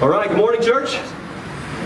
All right, good morning, church.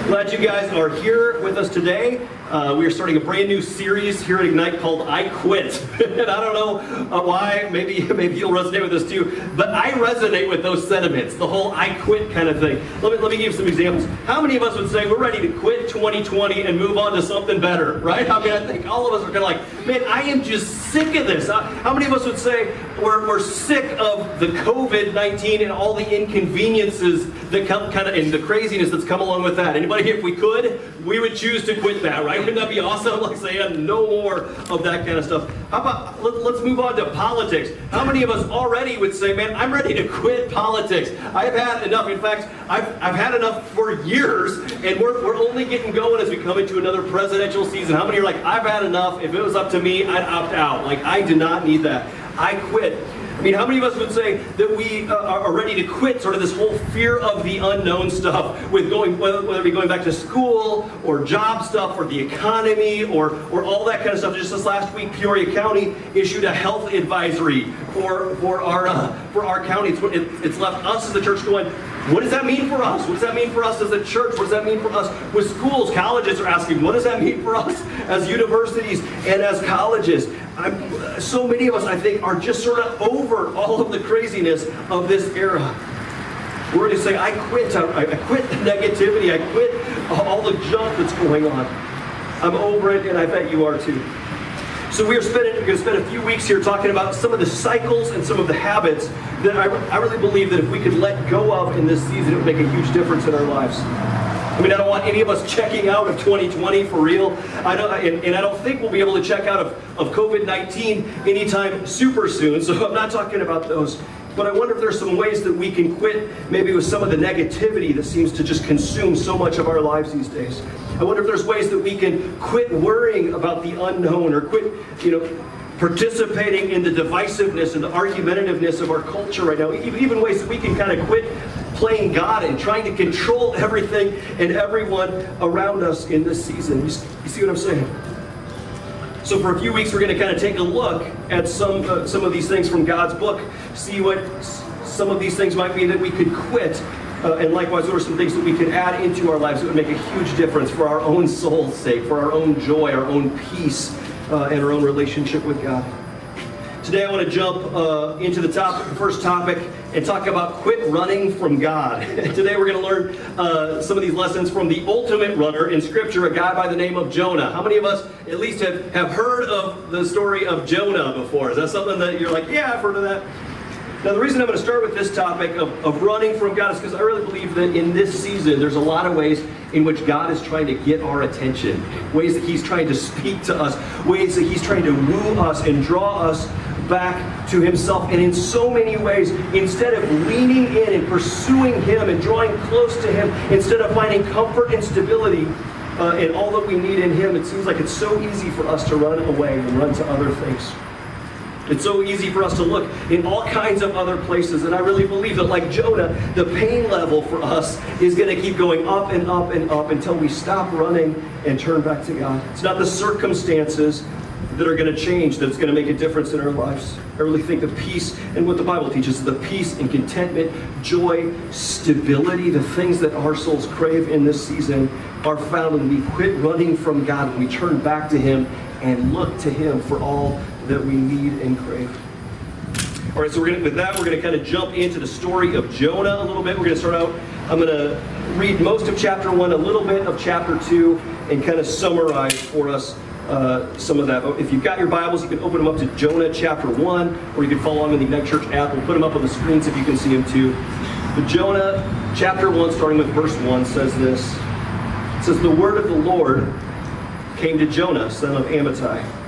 Glad you guys are here with us today. Uh, we are starting a brand new series here at Ignite called "I Quit," and I don't know uh, why. Maybe maybe you'll resonate with this too, but I resonate with those sentiments, the whole "I quit" kind of thing. Let me let me give you some examples. How many of us would say we're ready to quit 2020 and move on to something better? Right? I mean, I think all of us are kind of like, man, I am just sick of this. Uh, how many of us would say we're, we're sick of the COVID-19 and all the inconveniences that come kind of and the craziness that's come along with that? Anybody, here, if we could, we would choose to quit that, right? Wouldn't that be awesome? Like saying no more of that kind of stuff. How about let, us move on to politics? How many of us already would say, man, I'm ready to quit politics. I've had enough. In fact, I've, I've had enough for years, and we're, we're only getting going as we come into another presidential season. How many are like, I've had enough. If it was up to me, I'd opt out. Like, I do not need that. I quit. I mean, how many of us would say that we uh, are ready to quit sort of this whole fear of the unknown stuff with going, whether, it be going back to school or job stuff or the economy or, or all that kind of stuff. Just this last week, Peoria County issued a health advisory for, for, our, uh, for our county. It's, it's left us as a church going, what does that mean for us? What does that mean for us as a church? What does that mean for us with schools? Colleges are asking, what does that mean for us as universities and as colleges? I'm, so many of us, I think, are just sort of over all of the craziness of this era. We're going to say, I quit. I, I quit the negativity. I quit all the junk that's going on. I'm over it, and I bet you are too. So we are spending, we're going to spend a few weeks here talking about some of the cycles and some of the habits that I, I really believe that if we could let go of in this season, it would make a huge difference in our lives. I mean, I don't want any of us checking out of 2020 for real. I don't, and, and I don't think we'll be able to check out of, of COVID-19 anytime super soon. So I'm not talking about those. But I wonder if there's some ways that we can quit maybe with some of the negativity that seems to just consume so much of our lives these days. I wonder if there's ways that we can quit worrying about the unknown or quit, you know, participating in the divisiveness and the argumentativeness of our culture right now. Even ways that we can kind of quit playing God and trying to control everything and everyone around us in this season. You see what I'm saying? So for a few weeks, we're going to kind of take a look at some uh, some of these things from God's book, see what some of these things might be that we could quit, uh, and likewise, what are some things that we could add into our lives that would make a huge difference for our own soul's sake, for our own joy, our own peace, uh, and our own relationship with God. Today, I want to jump uh, into the top, first topic and talk about quit running from God. Today, we're going to learn uh, some of these lessons from the ultimate runner in Scripture, a guy by the name of Jonah. How many of us at least have, have heard of the story of Jonah before? Is that something that you're like, yeah, I've heard of that? Now, the reason I'm going to start with this topic of, of running from God is because I really believe that in this season, there's a lot of ways in which God is trying to get our attention, ways that He's trying to speak to us, ways that He's trying to woo us and draw us back to Himself. And in so many ways, instead of leaning in and pursuing Him and drawing close to Him, instead of finding comfort and stability uh, in all that we need in Him, it seems like it's so easy for us to run away and run to other things. It's so easy for us to look in all kinds of other places. And I really believe that, like Jonah, the pain level for us is going to keep going up and up and up until we stop running and turn back to God. It's not the circumstances that are going to change that's going to make a difference in our lives. I really think the peace and what the Bible teaches the peace and contentment, joy, stability, the things that our souls crave in this season are found when we quit running from God, when we turn back to Him and look to Him for all that we need and crave. All right, so we're gonna, with that, we're going to kind of jump into the story of Jonah a little bit. We're going to start out, I'm going to read most of chapter 1, a little bit of chapter 2, and kind of summarize for us uh, some of that. If you've got your Bibles, you can open them up to Jonah chapter 1, or you can follow along in the Ignite Church app. We'll put them up on the screens if you can see them too. But Jonah chapter 1, starting with verse 1, says this. It says, The word of the Lord came to Jonah, son of Amittai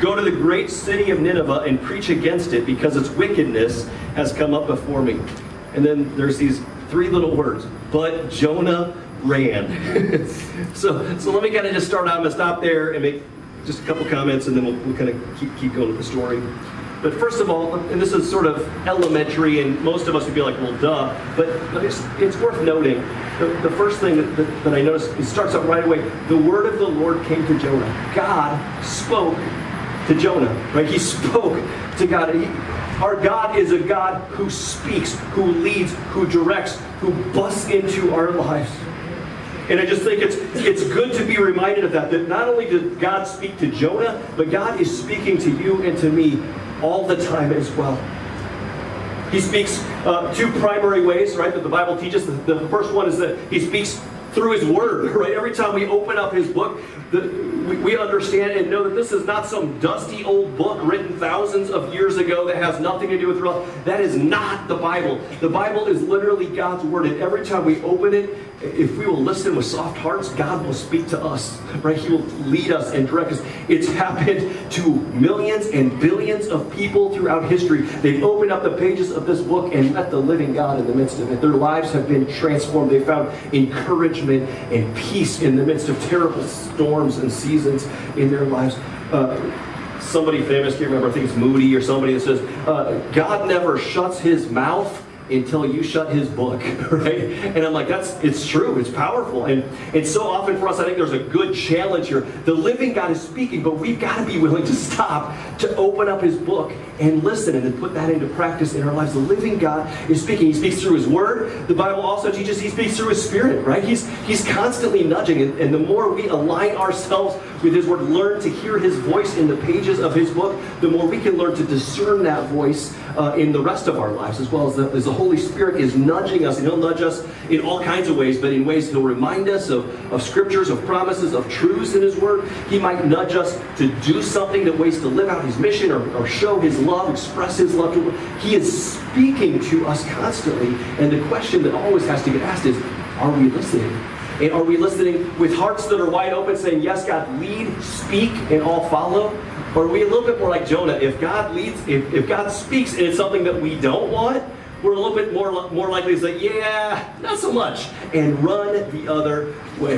Go to the great city of Nineveh and preach against it because its wickedness has come up before me. And then there's these three little words, but Jonah ran. so, so let me kind of just start out. I'm going to stop there and make just a couple comments and then we'll, we'll kind of keep, keep going with the story. But first of all, and this is sort of elementary, and most of us would be like, well, duh, but, but it's, it's worth noting. The, the first thing that, that, that I noticed, it starts out right away. The word of the Lord came to Jonah. God spoke to Jonah, right? He spoke to God. He, Our God is a God who speaks, who leads, who directs, who busts into our lives. And I just think it's it's good to be reminded of that. That not only did God speak to Jonah, but God is speaking to you and to me all the time as well. He speaks uh, two primary ways, right, that the Bible teaches. The, the first one is that he speaks through his word, right? Every time we open up his book, the, we, we understand and know that this is not some dusty old book written thousands of years ago that has nothing to do with real. That is not the Bible. The Bible is literally God's word, and every time we open it, if we will listen with soft hearts, God will speak to us, right? He will lead us and direct us. It's happened to millions and billions of people throughout history. They've opened up the pages of this book and met the living God in the midst of it. Their lives have been transformed. They found encouragement and peace in the midst of terrible storms and seasons in their lives. Uh, somebody famous, can't remember, I think it's Moody or somebody that says, uh, God never shuts his mouth until you shut his book, right? And I'm like, that's it's true, it's powerful. And and so often for us, I think there's a good challenge here. The living God is speaking, but we've got to be willing to stop to open up his book and listen and then put that into practice in our lives. The living God is speaking. He speaks through his word. The Bible also teaches he speaks through his spirit, right? He's he's constantly nudging. And, and the more we align ourselves with his word, learn to hear his voice in the pages of his book, the more we can learn to discern that voice uh, in the rest of our lives, as well as the, as the Holy Spirit is nudging us. And he'll nudge us in all kinds of ways, but in ways he'll remind us of, of scriptures, of promises, of truths in his word. He might nudge us to do something that ways to live out his mission or, or show his love, express his love. To, he is speaking to us constantly. And the question that always has to get asked is, are we listening? And are we listening with hearts that are wide open, saying, Yes, God, lead, speak, and all follow? Or are we a little bit more like Jonah? If God leads, if, if God speaks and it's something that we don't want, we're a little bit more, more likely to say, Yeah, not so much, and run the other way.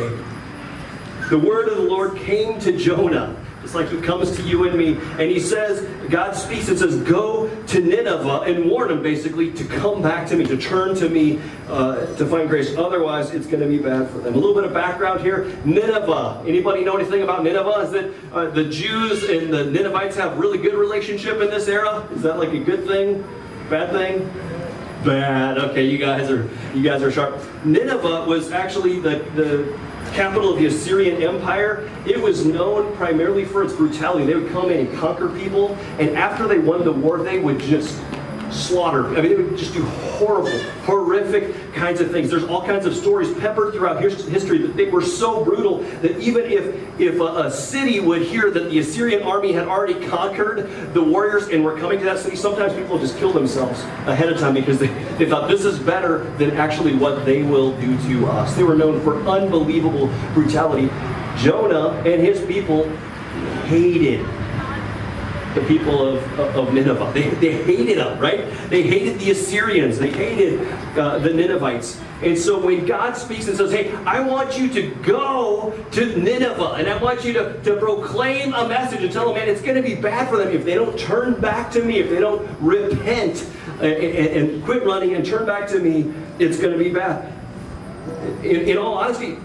The word of the Lord came to Jonah it's like he comes to you and me, and he says, God speaks and says, Go to Nineveh and warn them basically to come back to me, to turn to me, uh, to find grace. Otherwise, it's going to be bad for them. A little bit of background here Nineveh. Anybody know anything about Nineveh? Is that uh, the Jews and the Ninevites have really good relationship in this era? Is that like a good thing? Bad thing? Bad. Okay, you guys are you guys are sharp. Nineveh was actually the the capital of the Assyrian Empire, it was known primarily for its brutality. They would come in and conquer people, and after they won the war, they would just slaughter. I mean, they would just do horrible, horrific kinds of things. There's all kinds of stories peppered throughout history that they were so brutal that even if if a, a, city would hear that the Assyrian army had already conquered the warriors and were coming to that city, sometimes people just kill themselves ahead of time because they, they thought this is better than actually what they will do to us. They were known for unbelievable brutality. Jonah and his people hated the people of, of Nineveh. They, they hated them, right? They hated the Assyrians. They hated uh, the Ninevites. And so when God speaks and says, hey, I want you to go to Nineveh and I want you to, to proclaim a message and tell them, man, it's going to be bad for them if they don't turn back to me, if they don't repent and, and, and quit running and turn back to me, it's going to be bad. In, in all honesty,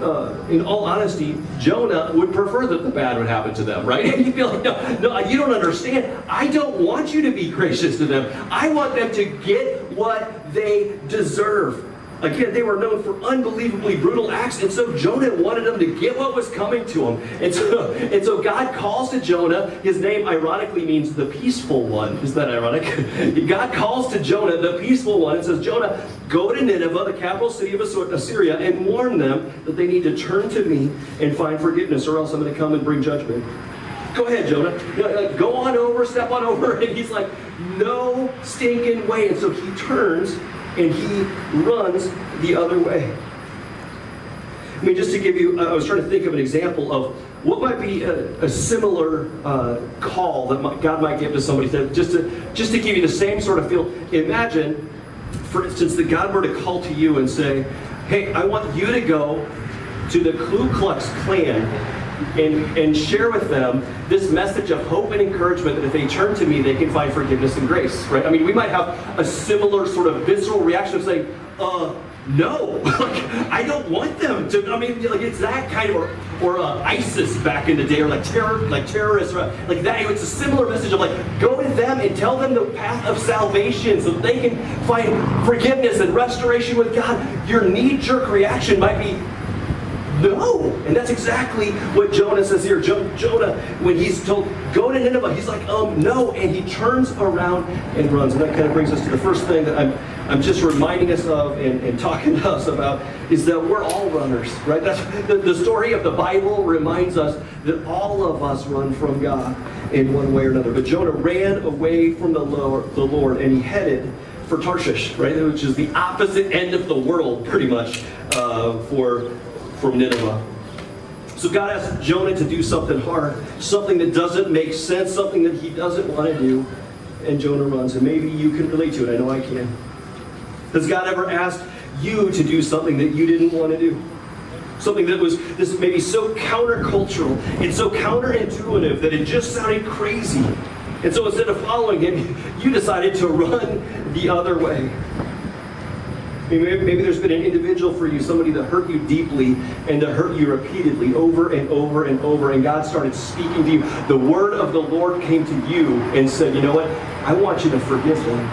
uh, in all honesty, Jonah would prefer that the bad would happen to them, right? He'd like, no, no, you don't understand. I don't want you to be gracious to them. I want them to get what they deserve. Again, they were known for unbelievably brutal acts, and so Jonah wanted them to get what was coming to him. And so, and so God calls to Jonah. His name ironically means the peaceful one. Is that ironic? God calls to Jonah, the peaceful one, and says, Jonah, go to Nineveh, the capital city of Assyria, and warn them that they need to turn to me and find forgiveness, or else I'm going to come and bring judgment. Go ahead, Jonah. Uh, go on over, step on over. And he's like, no stinking way. And so he turns and he runs the other way. I mean, just to give you, I was trying to think of an example of what might be a, a similar uh, call that God might give to somebody, to, just to just to give you the same sort of feel. Imagine, for instance, that God were to call to you and say, "Hey, I want you to go to the Ku Klux Klan and, and share with them this message of hope and encouragement that if they turn to me, they can find forgiveness and grace, right? I mean, we might have a similar sort of visceral reaction of saying, uh, no, like, I don't want them to. I mean, like it's that kind of, or, or uh, ISIS back in the day, or like terror, like terrorists, or like that. It's a similar message of like, go to them and tell them the path of salvation, so they can find forgiveness and restoration with God. Your knee-jerk reaction might be, no. And that's exactly what Jonah says here. Jo- Jonah, when he's told, go to Nineveh, he's like, um, no. And he turns around and runs. And that kind of brings us to the first thing that I'm, I'm just reminding us of and, and talking to us about is that we're all runners, right? That's the, the story of the Bible reminds us that all of us run from God in one way or another. But Jonah ran away from the Lord, the Lord and he headed for Tarshish, right? Which is the opposite end of the world, pretty much, uh, for from Nineveh. So God asked Jonah to do something hard, something that doesn't make sense, something that he doesn't want to do, and Jonah runs. And maybe you can relate to it. I know I can. Has God ever asked you to do something that you didn't want to do? Something that was this maybe so countercultural and so counterintuitive that it just sounded crazy. And so instead of following him, you decided to run the other way. Maybe, maybe there's been an individual for you, somebody that hurt you deeply and that hurt you repeatedly over and over and over, and God started speaking to you. The word of the Lord came to you and said, You know what? I want you to forgive them.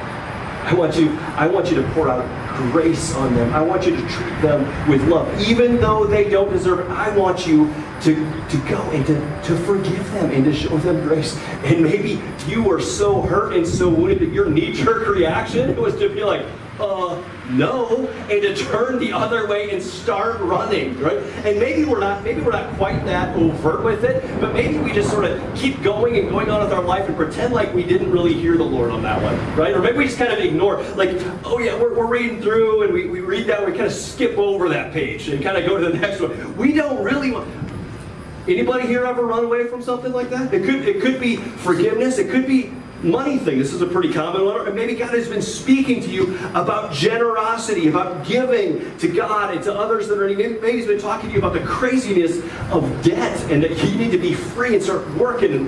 I want you, I want you to pour out grace on them. I want you to treat them with love. Even though they don't deserve it, I want you to, to go and to, to forgive them and to show them grace. And maybe you were so hurt and so wounded that your knee-jerk reaction was to be like, uh, no, and to turn the other way and start running, right? And maybe we're not, maybe we're not quite that overt with it, but maybe we just sort of keep going and going on with our life and pretend like we didn't really hear the Lord on that one, right? Or maybe we just kind of ignore, like, oh yeah, we're, we're reading through and we, we read that, we kind of skip over that page and kind of go to the next one. We don't really want, Anybody here ever run away from something like that? It could, it could be forgiveness. It could be money thing. This is a pretty common one. Or maybe God has been speaking to you about generosity, about giving to God and to others that are maybe, maybe He's been talking to you about the craziness of debt and that you need to be free and start working and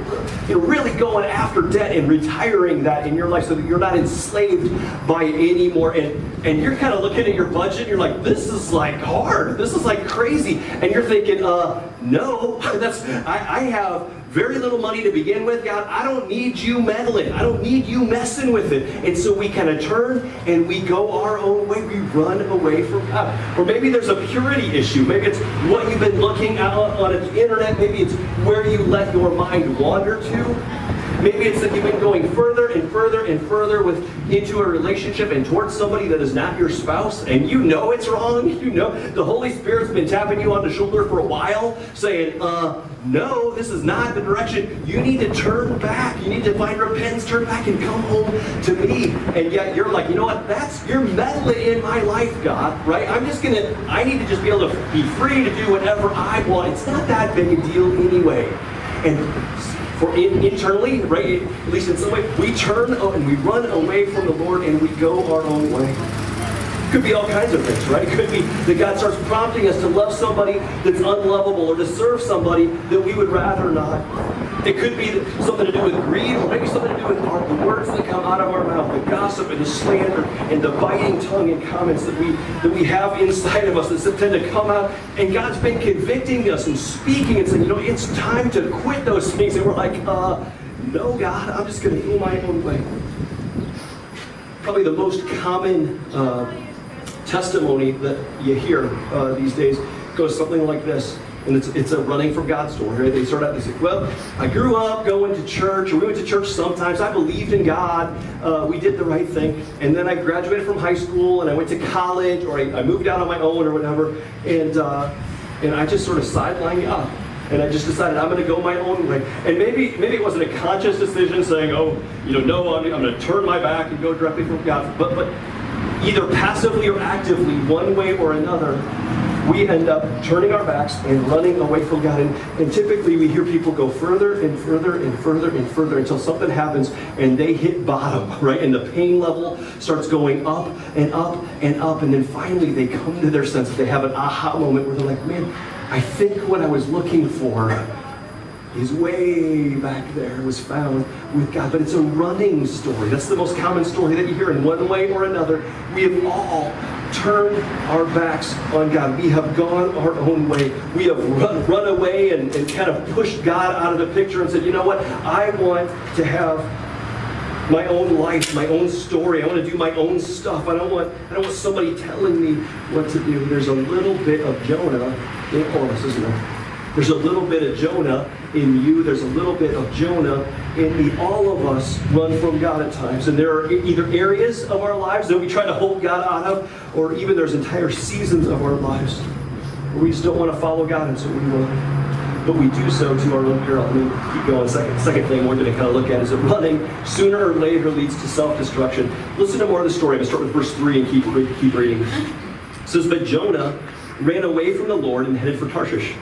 you know, really going after debt and retiring that in your life so that you're not enslaved by it anymore. And, and you're kind of looking at your budget and you're like, this is like hard. This is like crazy. And you're thinking, uh, no, that's I, I have very little money to begin with. God, I don't need you meddling. I don't need you messing with it. And so we kind of turn and we go our own way. We run away from God. Or maybe there's a purity issue. Maybe it's what you've been looking at on the internet. Maybe it's where you let your mind wander to. Maybe it's that you've been going further and further and further with into a relationship and towards somebody that is not your spouse, and you know it's wrong. You know the Holy Spirit's been tapping you on the shoulder for a while, saying, uh, no, this is not the direction. You need to turn back. You need to find repentance, turn back, and come home to me. And yet you're like, you know what? That's you're meddling in my life, God, right? I'm just gonna, I need to just be able to be free to do whatever I want. It's not that big a deal anyway. And for in, internally, right, at least in some way, we turn and we run away from the Lord and we go our own way. Could be all kinds of things, right? It could be that God starts prompting us to love somebody that's unlovable or to serve somebody that we would rather not. It could be something to do with greed, or maybe something to do with our, the words that come out of our mouth, the gossip and the slander and the biting tongue and comments that we that we have inside of us that tend to come out. And God's been convicting us and speaking and saying, you know, it's time to quit those things. And we're like, uh, no, God, I'm just going to go my own way. Probably the most common uh, testimony that you hear uh, these days goes something like this. And it's, it's a running from God story. Right? They start out, they say, well, I grew up going to church, or we went to church sometimes. I believed in God. Uh, we did the right thing. And then I graduated from high school, and I went to college, or I, I moved out on my own, or whatever. And, uh, and I just sort of sidelined God. And I just decided I'm going to go my own way. And maybe maybe it wasn't a conscious decision saying, oh, you know, no, I'm, I'm going to turn my back and go directly from God. But, but either passively or actively, one way or another, we end up turning our backs and running away from God. And, and, typically we hear people go further and further and further and further until something happens and they hit bottom, right? And the pain level starts going up and up and up. And then finally they come to their senses. They have an aha moment where they're like, man, I think what I was looking for is way back there was found with God. But it's a running story. That's the most common story that you hear in one way or another. We have all turned our backs on God. We have gone our own way. We have run, run away and, and kind of pushed God out of the picture and said, you know what? I want to have my own life, my own story. I want to do my own stuff. I don't want I don't want somebody telling me what to do. There's a little bit of Jonah in all of us, isn't there? There's a little bit of Jonah in you. There's a little bit of Jonah in the all of us run from God at times. And there are either areas of our lives that we try to hold God out of, or even there's entire seasons of our lives where we just don't want to follow God, and so we will but we do so to our own peril. Let me keep going. Second, second thing we're going to kind of look at is that running sooner or later leads to self-destruction. Listen to more of the story. I'm going to start with verse 3 and keep, keep reading. It says, But Jonah ran away from the Lord and headed for Tarshish.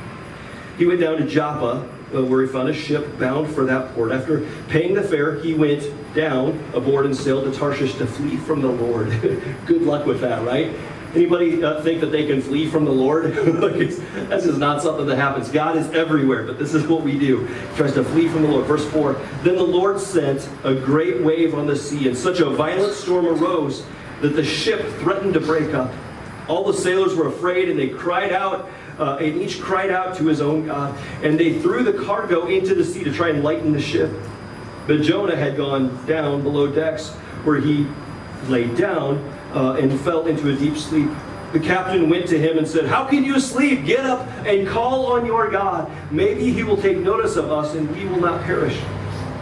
He went down to Joppa, uh, where he found a ship bound for that port. After paying the fare, he went down aboard and sailed to Tarshish to flee from the Lord. Good luck with that, right? Anybody uh, think that they can flee from the Lord? this is not something that happens. God is everywhere, but this is what we do. He tries to flee from the Lord. Verse 4 Then the Lord sent a great wave on the sea, and such a violent storm arose that the ship threatened to break up. All the sailors were afraid, and they cried out, uh, and each cried out to his own God. And they threw the cargo into the sea to try and lighten the ship. But Jonah had gone down below decks, where he lay down uh, and fell into a deep sleep. The captain went to him and said, How can you sleep? Get up and call on your God. Maybe he will take notice of us and we will not perish.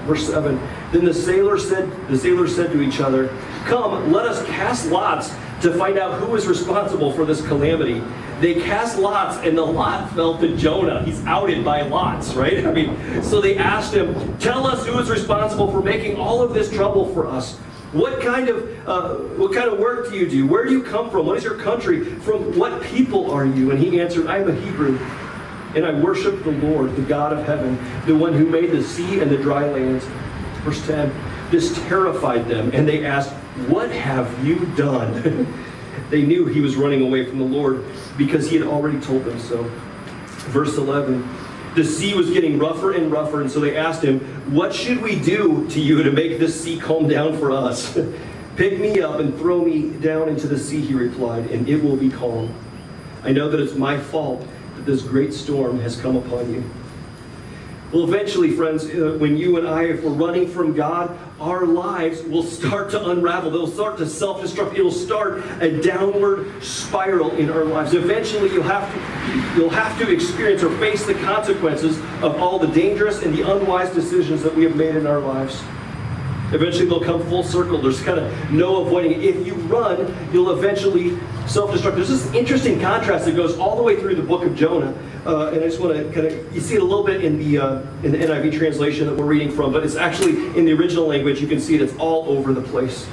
Verse 7. Then the sailor said, the sailors said to each other, Come, let us cast lots to find out who is responsible for this calamity. They cast lots, and the lot fell to Jonah. He's outed by lots, right? I mean, so they asked him, Tell us who is responsible for making all of this trouble for us. What kind of uh, what kind of work do you do? Where do you come from? What is your country? From what people are you? And he answered, I am a Hebrew, and I worship the Lord, the God of heaven, the one who made the sea and the dry lands. Verse 10. This terrified them, and they asked, What have you done? they knew he was running away from the Lord because he had already told them so. Verse 11. The sea was getting rougher and rougher, and so they asked him, What should we do to you to make this sea calm down for us? Pick me up and throw me down into the sea, he replied, and it will be calm. I know that it's my fault that this great storm has come upon you. Well, eventually, friends, uh, when you and I, if we're running from God, our lives will start to unravel. They'll start to self-destruct. It'll start a downward spiral in our lives. Eventually, you'll have to you'll have to experience or face the consequences of all the dangerous and the unwise decisions that we have made in our lives. Eventually, they'll come full circle. There's kind of no avoiding it. If you run, you'll eventually self-destruct. There's this interesting contrast that goes all the way through the book of Jonah, uh, and I just want to kind of you see it a little bit in the uh, in the NIV translation that we're reading from, but it's actually in the original language. You can see it; it's all over the place.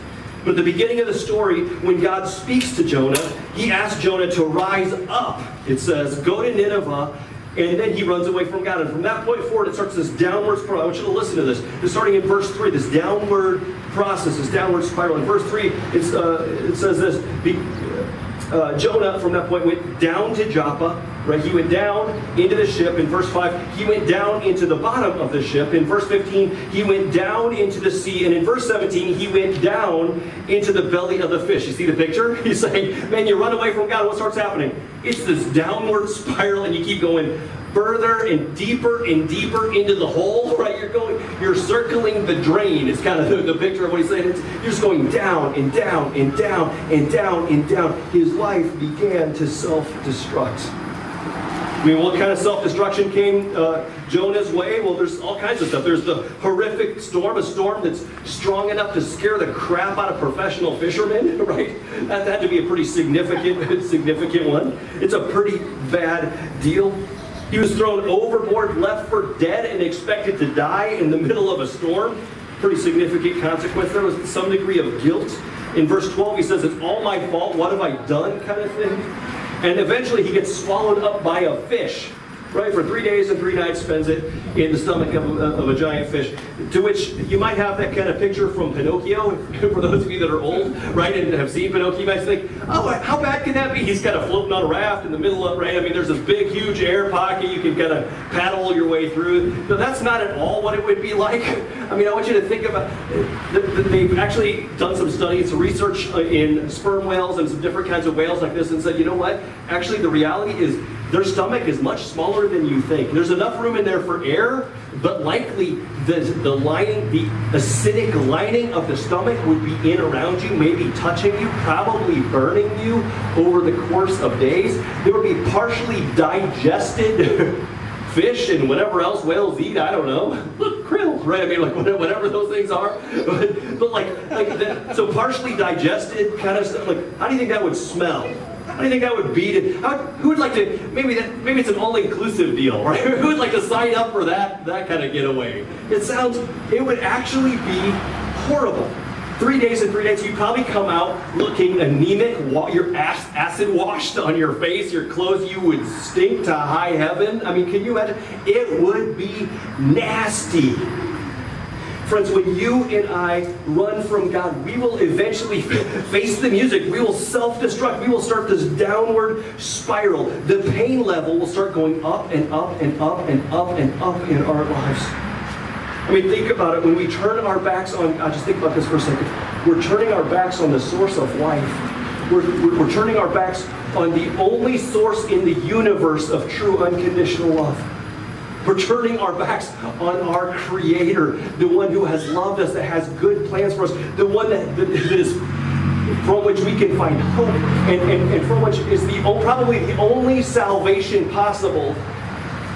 But at the beginning of the story, when God speaks to Jonah, He asks Jonah to rise up. It says, "Go to Nineveh." And then he runs away from God. And from that point forward, it starts this downward spiral. I want you to listen to this. It's starting in verse 3, this downward process, this downward spiral. In verse 3, it's, uh, it says this uh, Jonah, from that point, went down to Joppa. Right? He went down into the ship. In verse 5, he went down into the bottom of the ship. In verse 15, he went down into the sea. And in verse 17, he went down into the belly of the fish. You see the picture? He's saying, man, you run away from God. What starts happening? It's this downward spiral, and you keep going further and deeper and deeper into the hole, right? You're going, you're circling the drain. It's kind of the, the picture of what he's saying. It's, you're just going down and down and down and down and down. His life began to self-destruct. I mean, what kind of self-destruction came uh, Jonah's way? Well, there's all kinds of stuff. There's the horrific storm, a storm that's strong enough to scare the crap out of professional fishermen, right? That had to be a pretty significant, significant one. It's a pretty bad deal. He was thrown overboard, left for dead, and expected to die in the middle of a storm. Pretty significant consequence. There was some degree of guilt. In verse 12, he says, It's all my fault. What have I done? kind of thing. And eventually he gets swallowed up by a fish. Right? For three days and three nights spends it in the stomach of, uh, of a giant fish. To which you might have that kind of picture from Pinocchio, for those of you that are old, right, and have seen Pinocchio, you might think, oh, how bad can that be? He's kind of floating on a raft in the middle of, right? I mean, there's this big, huge air pocket you can kind of paddle your way through. No, that's not at all what it would be like. I mean, I want you to think about, they've actually done some studies, some research uh, in sperm whales and some different kinds of whales like this and said, you know what? Actually, the reality is their stomach is much smaller than you think. There's enough room in there for air, but likely the, the lining, the acidic lining of the stomach would be in around you, maybe touching you, probably burning you over the course of days. There would be partially digested fish and whatever else whales eat. I don't know. krill, right? I mean, like whatever those things are. But, but like, like the, so partially digested kind of stuff. Like, how do you think that would smell? How do you think that would be? How, who would like to? Maybe that. Maybe it's an all-inclusive deal, right? who would like to sign up for that that kind of getaway? It sounds. It would actually be horrible. Three days and three nights, you'd probably come out looking anemic, your acid washed on your face, your clothes, you would stink to high heaven. I mean, can you imagine? It would be nasty. Friends, when you and I run from God, we will eventually face the music. We will self destruct. We will start this downward spiral. The pain level will start going up and up and up and up and up in our lives. I mean, think about it. When we turn our backs on God, just think about this for a second. We're turning our backs on the source of life. We're, we're turning our backs on the only source in the universe of true unconditional love. We're turning our backs on our Creator, the one who has loved us, that has good plans for us, the one that, that is from which we can find hope, and, and, and from which is the probably the only salvation possible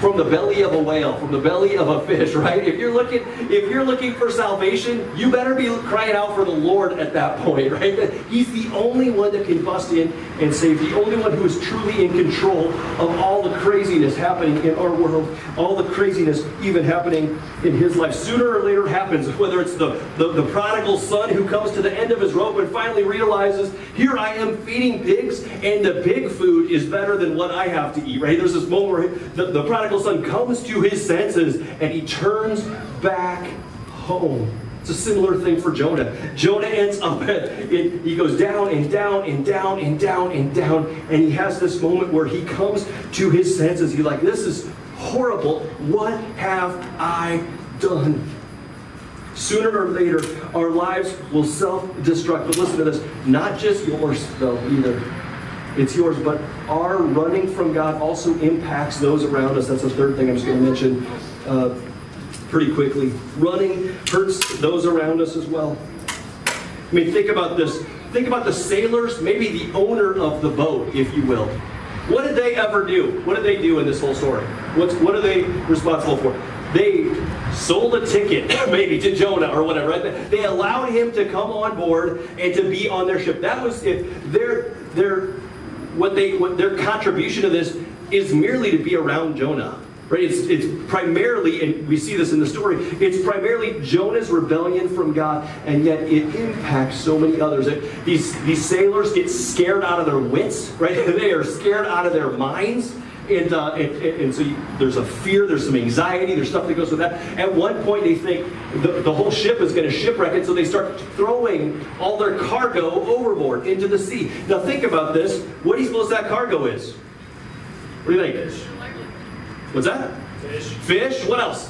from the belly of a whale, from the belly of a fish, right? If you're looking, if you're looking for salvation, you better be crying out for the Lord at that point, right? He's the only one that can bust in and save, the only one who is truly in control of all the craziness happening in our world, all the craziness even happening in his life. Sooner or later happens, whether it's the, the, the prodigal son who comes to the end of his rope and finally realizes, here I am feeding pigs, and the pig food is better than what I have to eat, right? There's this moment where the, the prodigal prodigal son comes to his senses and he turns back home. It's a similar thing for Jonah. Jonah ends up at, he goes down and down and down and down and down, and he has this moment where he comes to his senses. He's like, this is horrible. What have I done? Sooner or later, our lives will self destruct. But listen to this not just yours, though, either. It's yours, but our running from God also impacts those around us. That's the third thing I'm just going to mention uh, pretty quickly. Running hurts those around us as well. I mean, think about this. Think about the sailors, maybe the owner of the boat, if you will. What did they ever do? What did they do in this whole story? What's, what are they responsible for? They sold a ticket, maybe to Jonah or whatever. Right? They allowed him to come on board and to be on their ship. That was if their their what they what their contribution to this is merely to be around Jonah. Right? It's, it's primarily, and we see this in the story, it's primarily Jonah's rebellion from God, and yet it impacts so many others. These, these sailors get scared out of their wits, right? they are scared out of their minds. And, uh, and, and, so you, there's a fear, there's some anxiety, there's stuff that goes with that. At one point, they think the, the whole ship is going to shipwreck it, so they start throwing all their cargo overboard into the sea. Now, think about this. What do you suppose that cargo is? What do you think? Fish. What's that? Fish. Fish? What else?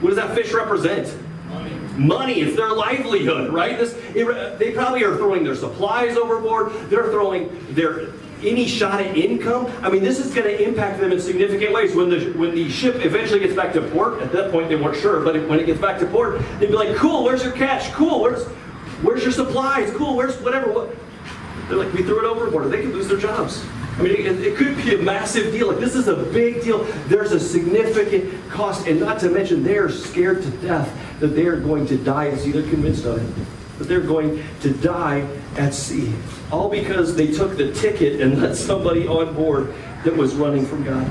What does that fish represent? Money. Money. It's their livelihood, right? This, it, they probably are throwing their supplies overboard. They're throwing their any shot at income. I mean, this is going to impact them in significant ways. When the when the ship eventually gets back to port, at that point they weren't sure, but when it gets back to port, they'd be like, "Cool, where's your cash? Cool, where's where's your supplies? Cool, where's whatever." What? They're like, "We threw it overboard." They could lose their jobs. I mean, it, it, could be a massive deal. Like, this is a big deal. There's a significant cost, and not to mention, they're scared to death that they are going to die. And see, they're convinced of it. That they're going to die at sea. All because they took the ticket and let somebody on board that was running from God.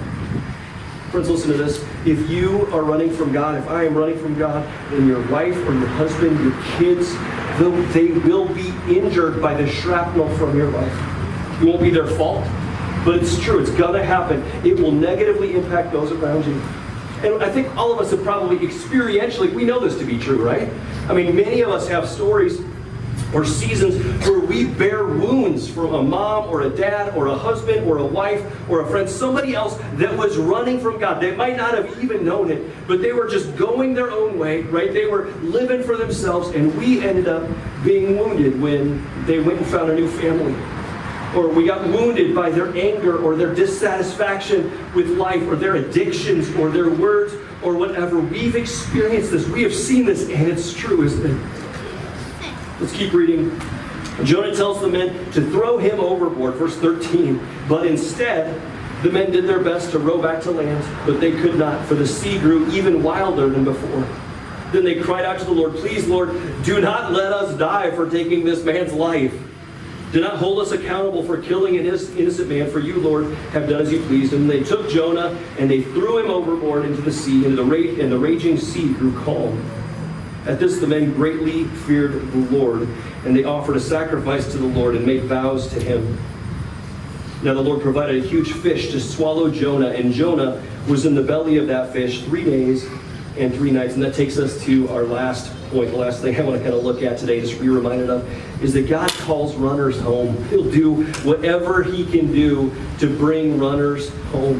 Friends, listen to this. If you are running from God, if I am running from God, then your wife or your husband, your kids, they will be injured by the shrapnel from your life. It won't be their fault. but it's true. It's going to happen. It will negatively impact those around you. And I think all of us have probably experientially, we know this to be true, right? I mean, many of us have stories or seasons where we bear wounds from a mom or a dad or a husband or a wife or a friend, somebody else that was running from God. They might not have even known it, but they were just going their own way, right? They were living for themselves, and we ended up being wounded when they went and found a new family. Or we got wounded by their anger or their dissatisfaction with life or their addictions or their words or whatever. We've experienced this. We have seen this, and it's true, isn't it? Let's keep reading. Jonah tells the men to throw him overboard, verse 13. But instead, the men did their best to row back to land, but they could not, for the sea grew even wilder than before. Then they cried out to the Lord, Please, Lord, do not let us die for taking this man's life. Do not hold us accountable for killing an innocent man, for you, Lord, have done as you pleased. And they took Jonah and they threw him overboard into the sea, and the, ra- and the raging sea grew calm. At this, the men greatly feared the Lord, and they offered a sacrifice to the Lord and made vows to him. Now the Lord provided a huge fish to swallow Jonah, and Jonah was in the belly of that fish three days and three nights. And that takes us to our last point. The last thing I want to kind of look at today, just to be reminded of, is that God calls runners home. He'll do whatever He can do to bring runners home.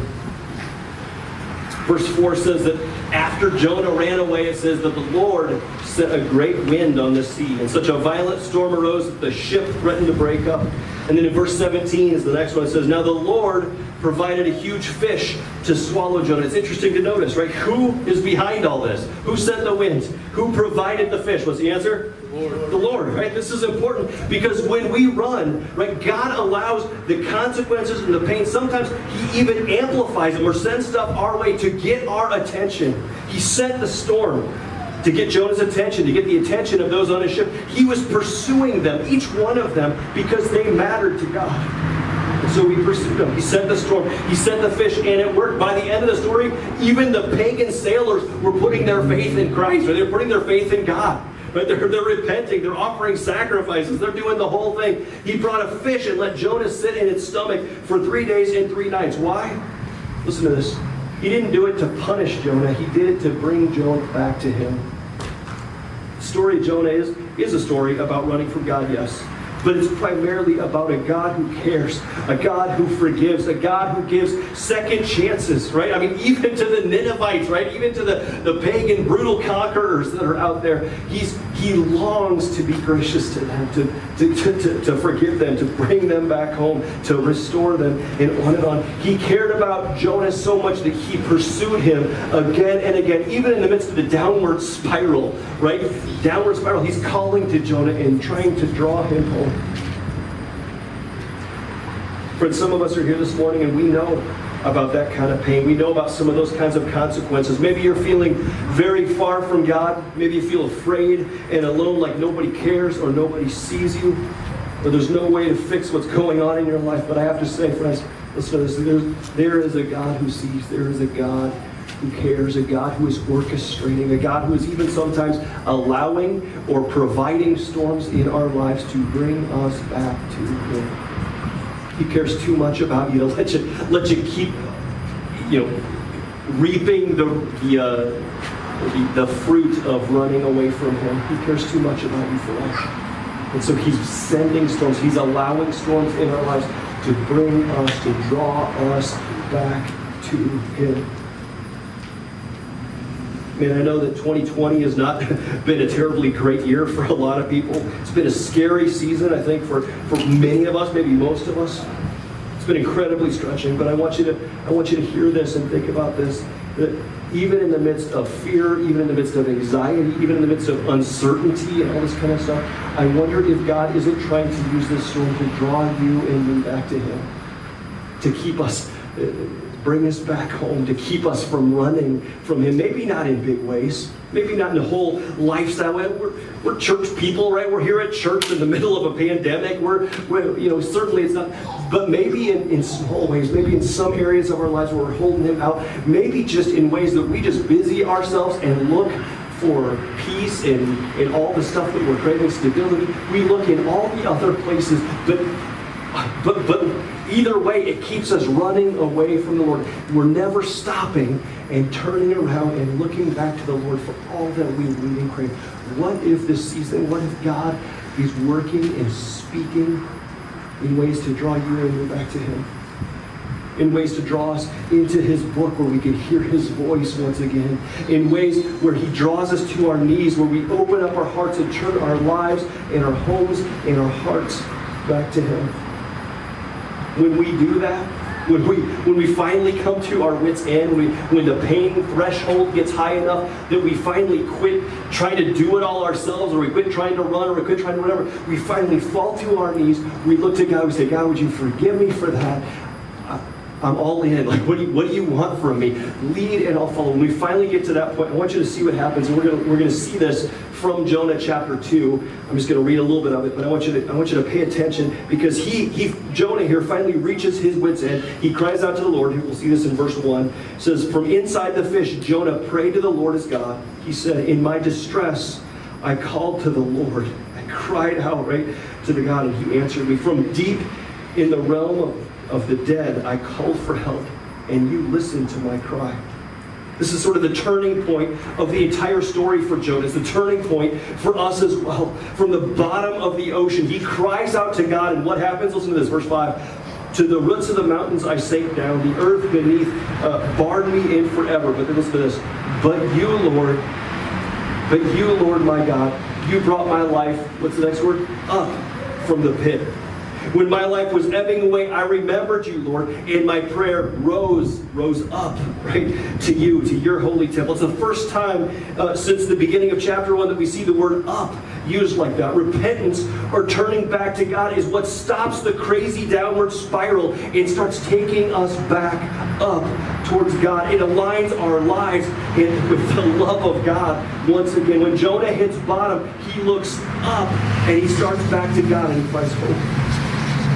Verse 4 says that after Jonah ran away, it says that the Lord set a great wind on the sea, and such a violent storm arose that the ship threatened to break up. And then in verse 17 is the next one. It says, Now the Lord provided a huge fish to swallow Jonah. It's interesting to notice, right? Who is behind all this? Who sent the winds? Who provided the fish? What's the answer? The Lord. The Lord, right? This is important because when we run, right, God allows the consequences and the pain. Sometimes He even amplifies them or sends stuff our way to get our attention. He sent the storm to get Jonah's attention, to get the attention of those on his ship. He was pursuing them, each one of them, because they mattered to God. So he pursued them. He sent the storm. He sent the fish, and it worked. By the end of the story, even the pagan sailors were putting their faith in Christ, or they're putting their faith in God. Right? They're, they're repenting. They're offering sacrifices. They're doing the whole thing. He brought a fish and let Jonah sit in its stomach for three days and three nights. Why? Listen to this. He didn't do it to punish Jonah. He did it to bring Jonah back to him. The story of Jonah is, is a story about running from God, yes but it's primarily about a God who cares, a God who forgives, a God who gives second chances, right? I mean, even to the Ninevites, right? Even to the, the pagan, brutal conquerors that are out there, he's, he longs to be gracious to them, to, to, to, to, forgive them, to bring them back home, to restore them, and on and on. He cared about Jonah so much that he pursued him again and again, even in the midst of the downward spiral, right? Downward spiral. He's calling to Jonah and trying to draw him home. Friends, some of us are here this morning and we know about that kind of pain. We know about some of those kinds of consequences. Maybe you're feeling very far from God. Maybe you feel afraid and alone, like nobody cares or nobody sees you, or there's no way to fix what's going on in your life. But I have to say, friends, listen to this. There's, there is a God who sees. There is a God who cares, a God who is orchestrating, a God who is even sometimes allowing or providing storms in our lives to bring us back to Him. He cares too much about you to let you let you keep, you know, reaping the the, uh, the, the fruit of running away from Him. He cares too much about you for that. And so he's sending storms, he's allowing storms in our lives to bring us, to draw us back to him. Man, I know that 2020 has not been a terribly great year for a lot of people. It's been a scary season, I think, for, for many of us, maybe most of us. It's been incredibly stretching, but I want you to I want you to hear this and think about this. That even in the midst of fear, even in the midst of anxiety, even in the midst of uncertainty and all this kind of stuff, I wonder if God isn't trying to use this storm to draw you and me back to Him, to keep us uh, bring us back home, to keep us from running from Him. Maybe not in big ways, maybe not in the whole lifestyle. We're, we're church people, right? We're here at church in the middle of a pandemic. We're, we're you know, certainly it's not, but maybe in, in small ways, maybe in some areas of our lives where we're holding Him out, maybe just in ways that we just busy ourselves and look for peace and, and all the stuff that we're craving, stability. We look in all the other places, but but but Either way, it keeps us running away from the Lord. We're never stopping and turning around and looking back to the Lord for all that we need and crave. What if this season, what if God is working and speaking in ways to draw you and me back to Him? in ways to draw us into his book where we can hear his voice once again, in ways where he draws us to our knees, where we open up our hearts and turn our lives and our homes and our hearts back to him. When we do that, when we when we finally come to our wits end, when, we, when the pain threshold gets high enough that we finally quit trying to do it all ourselves, or we quit trying to run, or we quit trying to whatever, we finally fall to our knees. We look to God. We say, God, would you forgive me for that? I'm all in. Like, what do you, what do you want from me? Lead and I'll follow. When we finally get to that point, I want you to see what happens. And we're gonna we're gonna see this from Jonah chapter two. I'm just gonna read a little bit of it, but I want you to I want you to pay attention because he he Jonah here finally reaches his wits end. He cries out to the Lord. We'll see this in verse one. It says, From inside the fish, Jonah prayed to the Lord his God. He said, In my distress, I called to the Lord. I cried out right to the God, and he answered me. From deep in the realm of of the dead, I called for help, and you listened to my cry. This is sort of the turning point of the entire story for Jonah. It's the turning point for us as well. From the bottom of the ocean, he cries out to God, and what happens? Listen to this, verse 5. To the roots of the mountains I sank down, the earth beneath uh, barred me in forever. But then listen to this. But you, Lord, but you, Lord my God, you brought my life, what's the next word? Up from the pit. When my life was ebbing away, I remembered you, Lord, and my prayer rose, rose up, right, to you, to your holy temple. It's the first time uh, since the beginning of chapter one that we see the word up used like that. Repentance or turning back to God is what stops the crazy downward spiral and starts taking us back up towards God. It aligns our lives with the love of God once again. When Jonah hits bottom, he looks up and he starts back to God and he finds hope.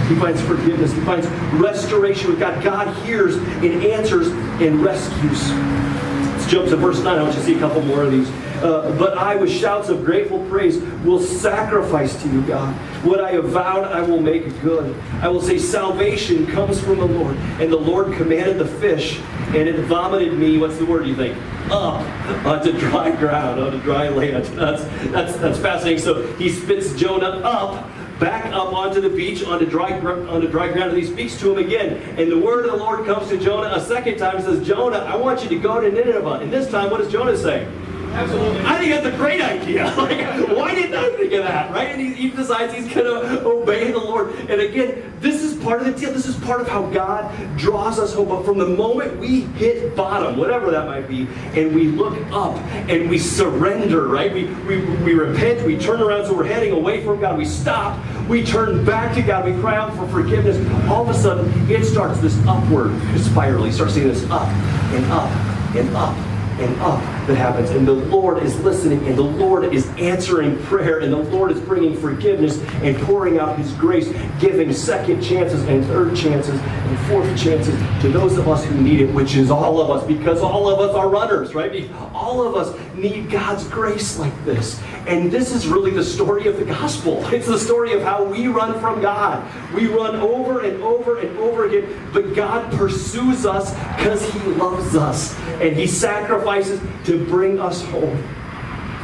He finds forgiveness. He finds restoration with God. God hears and answers and rescues. Let's jump to verse 9. I want you to see a couple more of these. Uh, but I, with shouts of grateful praise, will sacrifice to you, God. What I have vowed, I will make good. I will say, Salvation comes from the Lord. And the Lord commanded the fish, and it vomited me. What's the word you think? Up onto dry ground, onto dry land. That's, that's, that's fascinating. So he spits Jonah up back up onto the beach, onto dry, onto dry ground, and he speaks to him again. And the word of the Lord comes to Jonah a second time says, Jonah, I want you to go to Nineveh. And this time, what does Jonah say? Absolutely. I think that's a great idea. Like, why didn't I think of that, right? And he, he decides he's going to obey the Lord. And again, this is part of the deal. This is part of how God draws us hope. But from the moment we hit bottom, whatever that might be, and we look up and we surrender, right? We, we, we repent, we turn around, so we're heading away from God. We stop, we turn back to God, we cry out for forgiveness. All of a sudden, it starts this upward spiral. You start seeing this up and up and up and up that happens. And the Lord is listening, and the Lord is answering prayer, and the Lord is bringing forgiveness and pouring out His grace, giving second chances and third chances and fourth chances to those of us who need it, which is all of us, because all of us are runners, right? All of us need God's grace like this. And this is really the story of the gospel. It's the story of how we run from God. We run over and over and over again, but God pursues us because He loves us, and He sacrifices to to bring us home.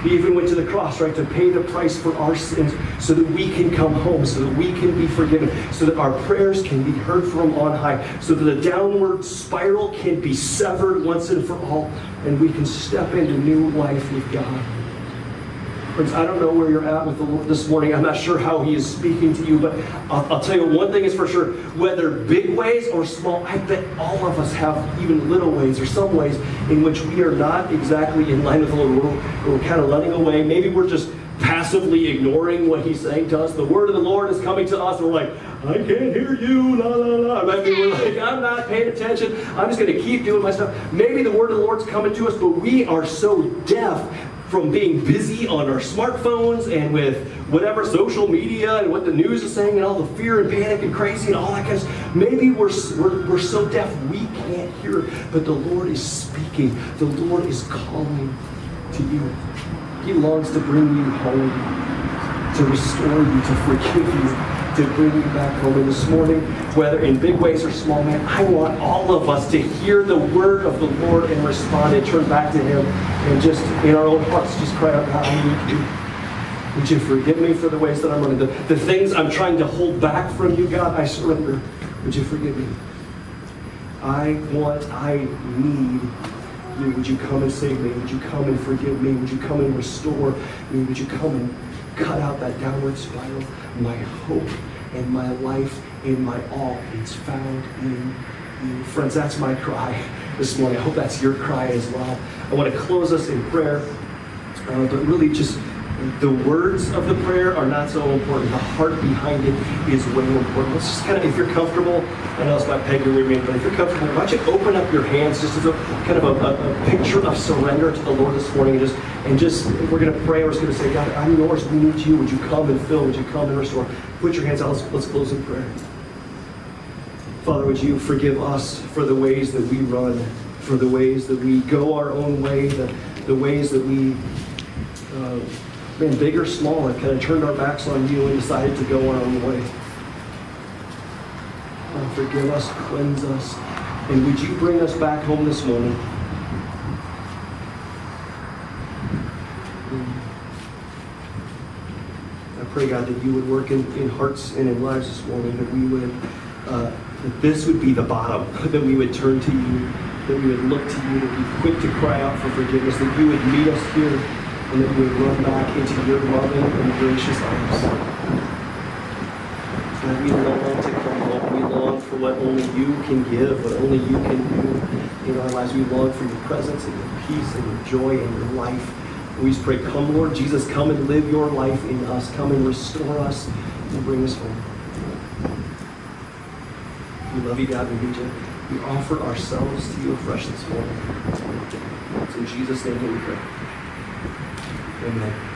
He even went to the cross, right, to pay the price for our sins so that we can come home, so that we can be forgiven, so that our prayers can be heard from on high, so that the downward spiral can be severed once and for all, and we can step into new life with God. Friends, I don't know where you're at with the Lord this morning. I'm not sure how He is speaking to you, but I'll, I'll, tell you one thing is for sure. Whether big ways or small, I bet all of us have even little ways or some ways in which we are not exactly in line with the Lord. We're, we're kind of running away. Maybe we're just passively ignoring what He's saying to us. The word of the Lord is coming to us, and we're like, I can't hear you, la la la. Maybe we're like, I'm not paying attention. I'm just going to keep doing my stuff. Maybe the word of the Lord's coming to us, but we are so deaf from being busy on our smartphones and with whatever social media and what the news is saying and all the fear and panic and crazy and all that kind of. Maybe we're, we're, we're so deaf we can't hear, but the Lord is speaking. The Lord is calling to you. He longs to bring you home. To restore you, to forgive you, to bring you back home. And this morning, whether in big ways or small, man, I want all of us to hear the word of the Lord and respond and turn back to Him and just in our own hearts just cry out, God, I need you. Would you forgive me for the ways that I'm running? The, the things I'm trying to hold back from you, God, I surrender. Would you forgive me? I want, I need you. Would you come and save me? Would you come and forgive me? Would you come and restore me? Would you come and cut out that downward spiral? My hope and my life and my all is found in you. Friends, that's my cry this morning. I hope that's your cry as well. I want to close us in prayer, uh, but really just the words of the prayer are not so important. The heart behind it is way more important. Let's just kind of, if you're comfortable, I know it's not Peg or me, but if you're comfortable, why don't you open up your hands just as a kind of a, a, a picture of surrender to the Lord this morning, and just and just we're going to pray. We're just going to say, God, I'm yours. We need you. Would you come and fill? Would you come and restore? Put your hands out. Let's, let's close in prayer. Father, would you forgive us for the ways that we run, for the ways that we go our own way, the, the ways that we. Uh, man, big or small, have kind of turned our backs on you and decided to go our own way. Oh, forgive us, cleanse us, and would you bring us back home this morning? I pray, God, that you would work in, in hearts and in lives this morning, that we would, uh, that this would be the bottom, that we would turn to you, that we would look to you, that we'd be quick to cry out for forgiveness, that you would meet us here and that we would run back into your loving and gracious arms. God, we long to come home. We long for what only you can give, what only you can do in our lives. We long for your presence and your peace and your joy and your life. We just pray, come, Lord Jesus, come and live your life in us. Come and restore us and bring us home. We love you, God. We need you. We offer ourselves to you afresh this morning. It's in Jesus' name that we pray. Amen.